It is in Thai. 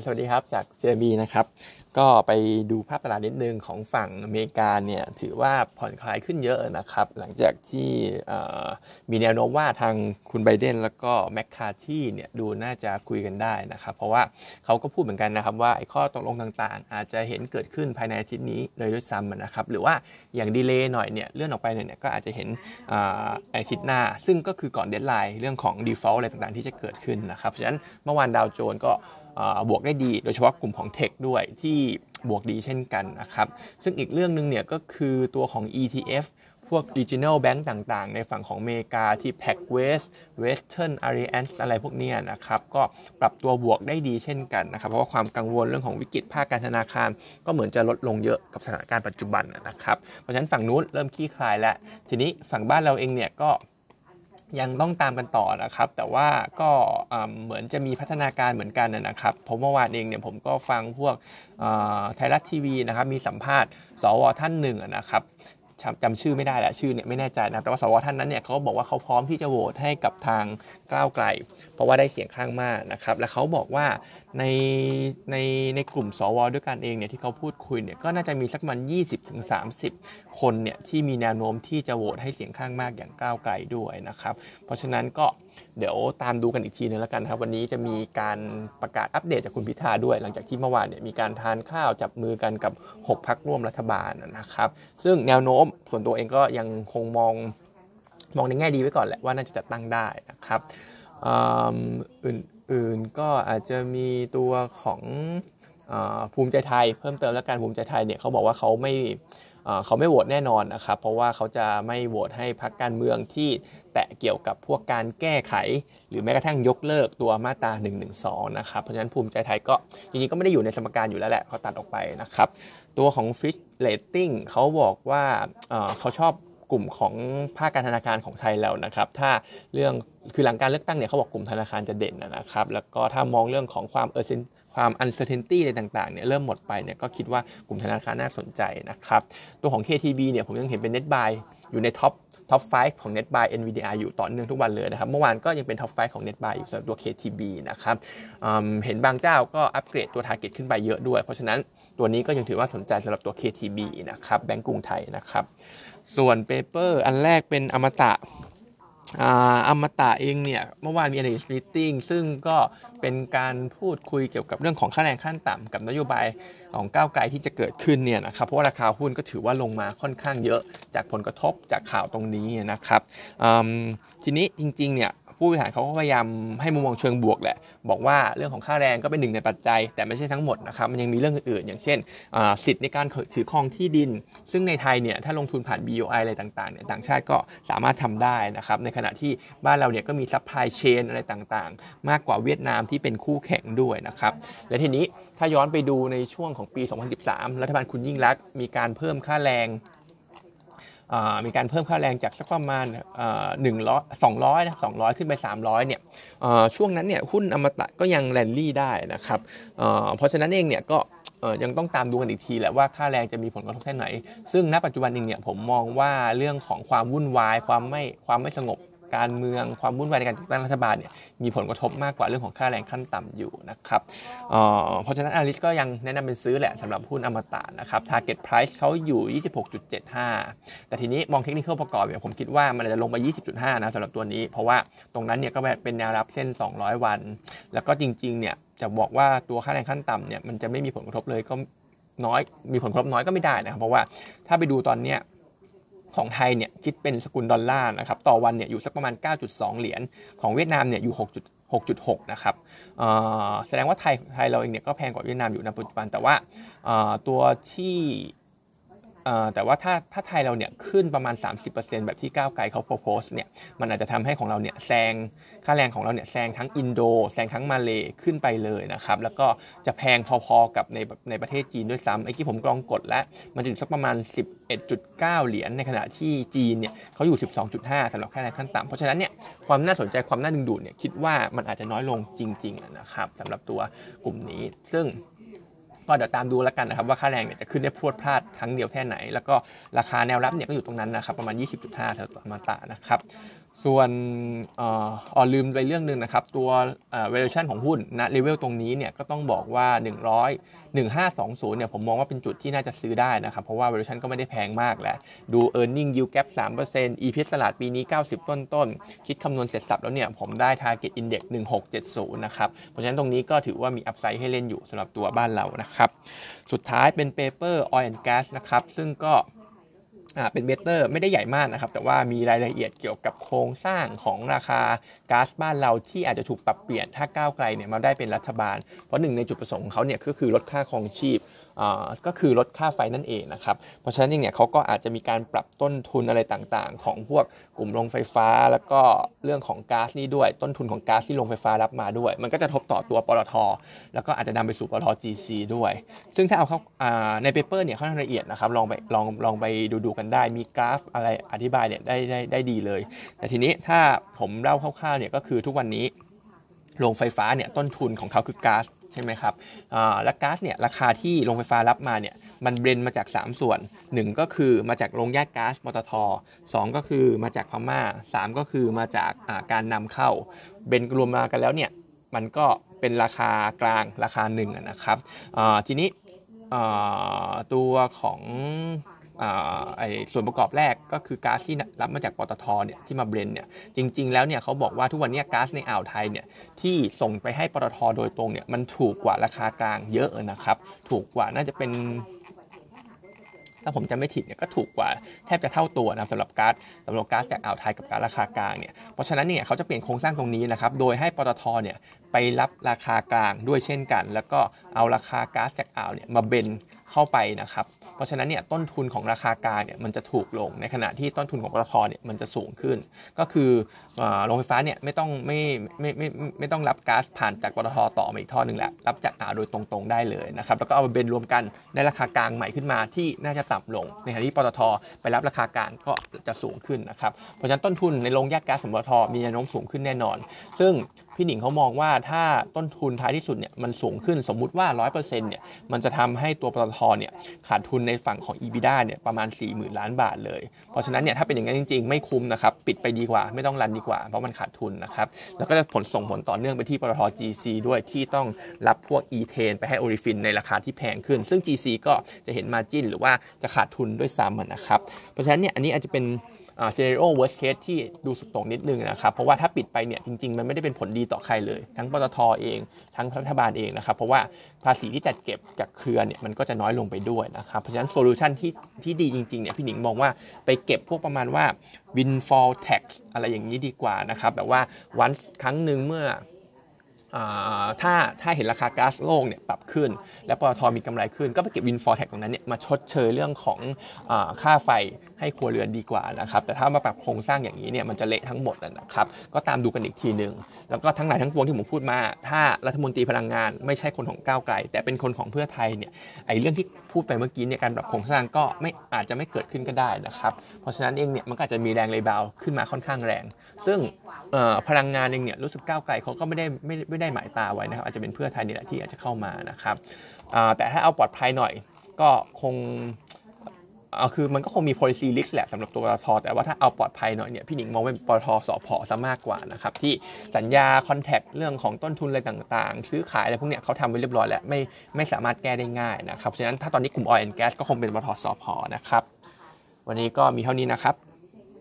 สวัสดีครับจาก JB นะครับ ก็ไปดูภาพตลาดนิดนึงของฝั่งอเมริกาเนี่ยถือว่าผ่อนคลายขึ้นเยอะนะครับ หลังจากที่มีแนวโน้มว่าทางคุณไบเดนแล้วก็แมคคาร์ธีเนี่ยดูน่าจะคุยกันได้นะครับ เพราะว่าเขาก็พูดเหมือนกันนะครับว่าไอ้ข้อตกลงต่างๆ อาจจะเห็นเกิดขึ้นภายในอาทิตย์นี้เลยด้วยซ้ำนะครับ หรือว่าอย่าง delay หน่อยเนี่ยเลื่อนออกไปเนี่ยก็อาจจะเห็นอาทิตย์หน้า ซึ่งก็คือก่อน deadline เรื่องของ default อะไรต่างๆ ที่จะเกิดขึ้นนะครับฉะนั้นเมื่อวานดาวโจนก็ บวกได้ดี โดยเฉพาะกลุ่มของเทคด้วยที่บวกดีเช่นกันนะครับ ซึ่งอีกเรื่องหนึ่งเนี่ยก็คือตัวของ ETF พวก regional bank ต่างๆ ในฝั่งของอเมริกาที่ PacWest Western Alliance อะไรพวกนี้นะครับ ก็ปรับตัวบวกได้ดีเช่นกันนะครับ เพราะว่าความกังวลเรื่องของวิกฤตภาคการธนาคาร ก็เหมือนจะลดลงเยอะกับสถานการณ์ปัจจุบันนะครับ เพราะฉะนั้นฝั่งนู้นเริ่มคลี่คลายแล้ว ทีนี้ฝั่งบ้านเราเองเนี่ยก็ ยังต้องตามกันต่อนะครับ แต่ว่าก็เหมือนจะมีพัฒนาการเหมือนกันนะครับผมเมื่อวานเองเนี่ยผมก็ฟังพวกไทยรัฐทีวีนะครับมีสัมภาษณ์ สวท่านหนึ่งนะครับจำชื่อไม่ได้แหละชื่อเนี่ยไม่แน่ใจนะแต่ว่าสวท่านนั้นเนี่ยเขาบอกว่าเขาพร้อมที่จะโหวตให้กับทางก้าวไกล เพราะว่าได้เสียงข้างมากนะครับ และเขาบอกว่า ในในในกลุ่มสวด้วยกันเองเนี่ยที่เขาพูดคุยเนี่ยก็น่าจะมีสักมัน 20-30 คนเนี่ยที่มีแนวโน้มที่จะโหวตให้เสียงข้างมากอย่างก้าวไกลด้วยนะครับ เพราะฉะนั้นก็เดี๋ยวตามดูกันอีกทีนึงแล้วกันครับ วันนี้จะมีการประกาศอัปเดตจากคุณพิธาด้วย หลังจากที่เมื่อวานเนี่ยมีการทานข้าวจับมือกันกับ 6พักร่วมรัฐบาลนะครับ ซึ่งแนวโน้มส่วนตัวเองก็ยังคงมองมองในแง่ดีไว้ก่อนแหละว่าน่าจะจัดตั้งได้นะครับอื่น ๆก็อาจจะมีตัวของภูมิใจไทย เพิ่มเติมแล้วกันภูมิใจไทยเนี่ยเขาบอกว่าเขาไม่เขาไม่โหวตแน่นอนนะครับ เพราะว่าเขาจะไม่โหวตให้พรรคการเมืองที่แตะเกี่ยวกับพวกการแก้ไข หรือแม้กระทั่งยกเลิกตัวมาตรา1นึนะครับ เพราะฉะนั้นภูมิใจไทยก็จริงๆก็ไม่ได้อยู่ในสมการอยู่แล้วแหละเขาตัดออกไปนะครับ ตัวของ Fitch Rating เขาบอกว่าเขาชอบ กลุ่มของภาคการธนาคารของไทยแล้วนะครับ ถ้าเรื่องคือหลังการเลือกตั้งเนี่ยเขาบอกกลุ่มธนาคารจะเด่นนะครับ แล้วก็ถ้ามองเรื่องของความเออร์เซน ความ uncertainty อะไรต่างๆเนี่ยเริ่มหมดไปเนี่ยก็คิดว่ากลุ่มธนาคารน่าสนใจนะครับ ตัวของ KTB เนี่ยผมยังเห็นเป็น net buy อยู่ใน top top 5 ของ net buy NVDR อยู่ต่อเนื่องทุกวันเลยนะครับ เมื่อวานก็ยังเป็น top 5 ของ net buy อยู่สำหรับตัว KTB นะครับเห็นบางเจ้าก็อัปเกรดตัว target ขึ้นไปเยอะด้วย เพราะฉะนั้นตัวนี้ก็ยังถือว่าสนใจสำหรับตัว KTB นะครับแบงก์กรุงไทยนะครับ ส่วน paper อันแรกเป็นอมตะ อมตะเองเนี่ยเมื่อวานมี analyst meeting ซึ่งก็เป็นการพูดคุยเกี่ยวกับเรื่องของค่าแรงขั้นต่ำกับนโยบายของก้าวไกลที่จะเกิดขึ้นเนี่ยนะครับเพราะว่าราคาหุ้นก็ถือว่าลงมาค่อนข้างเยอะจากผลกระทบจากข่าวตรงนี้นะครับทีนี้จริงๆเนี่ย ผู้บริหารเขาก็พยายามให้มุมมองเชิงบวกแหละ บอกว่าเรื่องของค่าแรงก็เป็นหนึ่งในปัจจัย แต่ไม่ใช่ทั้งหมดนะครับ มันยังมีเรื่องอื่นๆ อย่างเช่นสิทธิ์ในการถือครองที่ดิน ซึ่งในไทยเนี่ยถ้าลงทุนผ่าน BOI อะไรต่างๆเนี่ยต่างชาติก็สามารถทำได้นะครับ ในขณะที่บ้านเราเนี่ยก็มี supply chain อะไรต่างๆ มากกว่าเวียดนามที่เป็นคู่แข่งด้วยนะครับ และทีนี้ถ้าย้อนไปดูในช่วงของปี 2013 รัฐบาลคุณยิ่งลักษณ์มีการเพิ่มค่าแรง มีการเพิ่มค่าแรงจากสักประมาณหนึ่งร้อยสองร้อยนะสองร้อยขึ้นไปสามร้อยเนี่ยช่วงนั้นเนี่ยหุ้นอมตะก็ยังแลนดี่ได้นะครับเพราะฉะนั้นเองเนี่ยก็ยังต้องตามดูกันอีกทีแหละว่าค่าแรงจะมีผลกระทบแค่ไหน ซึ่งณปัจจุบันเองเนี่ยผมมองว่าเรื่องของความวุ่นวายความไม่ความไม่สงบ การเมืองความวุ่นวายในการจัดตั้งรัฐบาลเนี่ยมีผลกระทบมากกว่าเรื่องของค่าแรงขั้นต่ำอยู่นะครับเพราะฉะนั้นอลิสก็ยังแนะนำเป็นซื้อแหละสำหรับหุ้นอมตะนะครับ target price เขาอยู่ 26.75 แต่ทีนี้มองเทคนิคประกอบเนี่ยผมคิดว่ามันจะลงไป 20.5 นะสำหรับตัวนี้ เพราะว่าตรงนั้นเนี่ยก็เป็นแนวรับเส้น 200 วัน แล้วก็จริงๆเนี่ยจะบอกว่าตัวค่าแรงขั้นต่ำเนี่ยมันจะไม่มีผลกระทบเลยก็น้อยมีผลกระทบน้อยก็ไม่ได้นะครับเพราะว่าถ้าไปดูตอนเนี้ย ของไทยเนี่ยคิดเป็นสกุลดอลลาร์นะครับต่อวันเนี่ยอยู่สักประมาณ 9.2 เหรียญของเวียดนามเนี่ยอยู่ 6.6 นะครับแสดงว่าไทยไทยเราเองเนี่ยก็แพงกว่าเวียดนามอยู่ในปัจจุบันแต่ว่าตัวที่ แต่ว่าถ้าถ้าไทยเราเนี่ยขึ้นประมาณ 30%แบบที่ก้าวไกลเขาโพสเนี่ยมันอาจจะทำให้ของเราเนี่ยแซงค่าแรงของเราเนี่ยแซงทั้งอินโดแซงทั้งมาเลขึ้นไปเลยนะครับแล้วก็จะแพงพอๆกับในในประเทศจีนด้วยซ้ำไอ้ที่ผมกรองกดแล้วมันจะอยู่สักประมาณ 11.9 เหรียญในขณะที่จีนเนี่ยเขาอยู่ 12.5สำหรับค่าแรงขั้นต่ำเพราะฉะนั้นเนี่ยความน่าสนใจความน่าดึงดูดเนี่ยคิดว่ามันอาจจะน้อยลงจริงๆนะครับสำหรับตัวกลุ่มนี้ ซึ่ง ก็เดี๋ยวตามดูแล้วกันนะครับว่าค่าแรงเนี่ยจะขึ้นได้พรวดพลาดครั้งเดียวแค่ไหน แล้วก็ราคาแนวรับเนี่ยก็อยู่ตรงนั้นนะครับประมาณ 20.5แถวมาตานะครับ ส่วนอ๋อลืมไปเรื่องหนึ่งนะครับ ตัว valuation ของหุ้นณเลเวลตรงนี้เนี่ยก็ต้องบอกว่า 100 1520เนี่ยผมมองว่าเป็นจุดที่น่าจะซื้อได้นะครับ เพราะว่า valuation ก็ไม่ได้แพงมากแหละดู earning yield gap 3% EPS ตลาดปีนี้ 90 ต้นต้น คิดคำนวณเสร็จสับแล้วเนี่ยผมได้ target index 1670 นะครับ เพราะฉะนั้นตรงนี้ก็ถือว่ามี upside ให้เล่นอยู่สำหรับตัวบ้านเรานะครับ สุดท้ายเป็น paper oil and gas นะครับซึ่งก็ เป็นเมเตอร์ไม่ได้ใหญ่มากนะครับ แต่ว่ามีรายละเอียดเกี่ยวกับโครงสร้างของราคาก๊าซบ้านเราที่อาจจะถูกปรับเปลี่ยนถ้าก้าวไกลเนี่ยมาได้เป็นรัฐบาล เพราะหนึ่งในจุดประสงค์ของเขาเนี่ยก็คือลดค่าครองชีพ ก็คือลดค่าไฟนั่นเองนะครับ เพราะฉะนั้นเองเนี่ยเขาก็อาจจะมีการปรับต้นทุนอะไรต่างๆ ของพวกกลุ่มโรงไฟฟ้า แล้วก็เรื่องของก๊าซนี่ด้วย ต้นทุนของก๊าซที่โรงไฟฟ้ารับมาด้วย มันก็จะทบต่อตัวปตท แล้วก็อาจจะนำไปสู่ปตท GC ด้วย ซึ่งถ้าเอาเข้าในเปเปอร์เนี่ยค่อนข้างละเอียดนะครับลองไปลองลองไปดูดูกันได้ มีกราฟอะไรอธิบายเนี่ยได้ได้ได้ดีเลย แต่ทีนี้ถ้าผมเล่าคร่าวๆเนี่ยก็คือทุกวันนี้โรงไฟฟ้าเนี่ยต้นทุนของเขาคือก๊าซ ใช่ไหมครับและก๊าซเนี่ยราคาที่โรงไฟฟ้ารับมาเนี่ยมันเบรนมาจาก 3 ส่วน 1 ก็คือมาจากโรงแยกก๊าซปตท2 ก็คือมาจากพม่า 3 ก็คือมาจากาการนำเข้าเบรนรวมมากันแล้วเนี่ยมันก็เป็นราคากลางราคาหนึ่งนะครับทีนี้ตัวของ ไอส่วนประกอบแรกก็คือก๊าซที่รับมาจากปตทเนี่ยที่มาเบรนเนี่ยจริง ๆ แล้วเนี่ยเขาบอกว่าทุกวันนี้ก๊าซในอ่าวไทยเนี่ยที่ส่งไปให้ปตทโดยตรงเนี่ยมันถูกกว่าราคากลางเยอะนะครับ ถูกกว่าน่าจะเป็นถ้าผมจำไม่ผิดเนี่ยก็ถูกกว่าแทบจะเท่าตัวนะสำหรับก๊าซสำหรับก๊าซจากอ่าวไทยกับก๊าซราคากลางเนี่ยเพราะฉะนั้นเนี่ยเขาจะเปลี่ยนโครงสร้างตรงนี้นะครับโดยให้ปตทเนี่ยไปรับราคากลางด้วยเช่นกัน แล้วก็เอาราคาก๊าซจากอ่าวเนี่ยมาเบน เข้าไปนะครับ เพราะฉะนั้นเนี่ยต้นทุนของราคากลางเนี่ยมันจะถูกลงในขณะที่ต้นทุนของปตทเนี่ยมันจะสูงขึ้น ก็คือโรงไฟฟ้าเนี่ยไม่ต้องไม่ไม่ไม่ไม่ต้องรับก๊าซผ่านจากปตทต่อมาอีกท่อหนึ่งแหละรับจากอ่าวโดยตรงๆได้เลยนะครับแล้วก็เอาไปเบนรวมกันได้ราคากลางใหม่ขึ้นมาที่น่าจะต่ำลงในขณะที่ปตทไปรับราคากลางก็จะสูงขึ้นนะครับเพราะฉะนั้นต้นทุนในโรงแยกก๊าซของปตทมีแนวโน้มสูงขึ้นแน่นอน ซึ่งพี่หนิงเขามองว่าถ้าต้นทุนท้ายที่สุดเนี่ยมันสูงขึ้นสมมุติว่า 100%เนี่ยมันจะทำให้ตัวปตทเนี่ยขาดทุนในฝั่งของ EBITDA เนี่ยประมาณ 40,000 ล้านบาทเลย เพราะฉะนั้นเนี่ยถ้าเป็นอย่างนั้นจริง ๆ ไม่คุ้มนะครับปิดไปดีกว่าไม่ต้องรันดีกว่า เพราะมันขาดทุนนะครับแล้วก็จะผลส่งผลต่อเนื่องไปที่ปตท GC ด้วยที่ต้องรับพวก e t a n ไปให้โอริฟินในราคาที่แพงขึ้น ซึ่ง GC ก็จะเห็น margin หรือว่าจะขาดทุนด้วยซ้ำนะครับเพราะฉะนั้นเนี่ยอันนี้อาจจะเป็น scenario worst case ที่ดูสุดโต่งนิดนึงนะครับ เพราะว่าถ้าปิดไปเนี่ยจริง ๆ มันไม่ได้เป็นผลดีต่อใครเลย ทั้งปตทเอง ทั้งรัฐบาลเองนะครับ เพราะว่าภาษีที่จัดเก็บจากเครือเนี่ยมันก็จะน้อยลงไปด้วยนะครับ เพราะฉะนั้น solution ที่ที่ดีจริงๆเนี่ยพี่หนิงมองว่าไปเก็บพวกประมาณว่า windfall tax อะไรอย่างนี้ดีกว่านะครับแบบว่าวันครั้งหนึ่งเมื่อ ถ้าถ้าเห็นราคาก๊าซโลกเนี่ยปรับขึ้น และปตทมีกำไรขึ้น ก็ไปเก็บ windfall tax ตรงนั้นเนี่ยมาชดเชยเรื่องของอค่าไฟให้ครัวเรือนดีกว่านะครับแต่ถ้ามาปรับโครงสร้างอย่างนี้เนี่ยมันจะเละทั้งหมดนะครับก็ตามดูกันอีกทีหนึ่งแล้วก็ทั้งหลายทั้งปวงที่ผมพูดมา ถ้ารัฐมนตรีพลังงานไม่ใช่คนของก้าวไกล แต่เป็นคนของเพื่อไทยเนี่ยไอ้เรื่องที่พูดไปเมื่อกี้เนี่ยการปรับโครงสร้างก็ไม่อาจจะไม่เกิดขึ้นก็ได้นะครับเพราะฉะนั้นเองเนี่ยมันก็จะมีแรง rebound ขึ้นมาค่อนข้างแรง ซึ่งพลังงานเองเนี่ยรู้สึกก้าวไกลเขาก็ไม่ได้ไม่ไม่ได้หมายตาไว้นะครับ อาจจะเป็นเพื่อไทยนี่แหละที่อาจจะเข้ามานะครับแต่ถ้าเอาปลอดภัยหน่อยก็คงเอาคือมันก็คงมี policy risk แหละสำหรับตัวปตทแต่ว่าถ้าเอาปลอดภัยหน่อยเนี่ยพี่หนิงมองเป็นปตทสอพอซะมากกว่านะครับที่สัญญาคอนแทคเรื่องของต้นทุนอะไรต่างๆ ซื้อขายอะไรพวกเนี้ยเขาทำไว้เรียบร้อยแล้วไม่ไม่สามารถแก้ได้ง่ายนะครับฉะนั้นถ้าตอนนี้กลุ่ม oil and gas ก็คงเป็นปตทสอพอนะครับวันนี้ก็มีเท่านี้นะครับ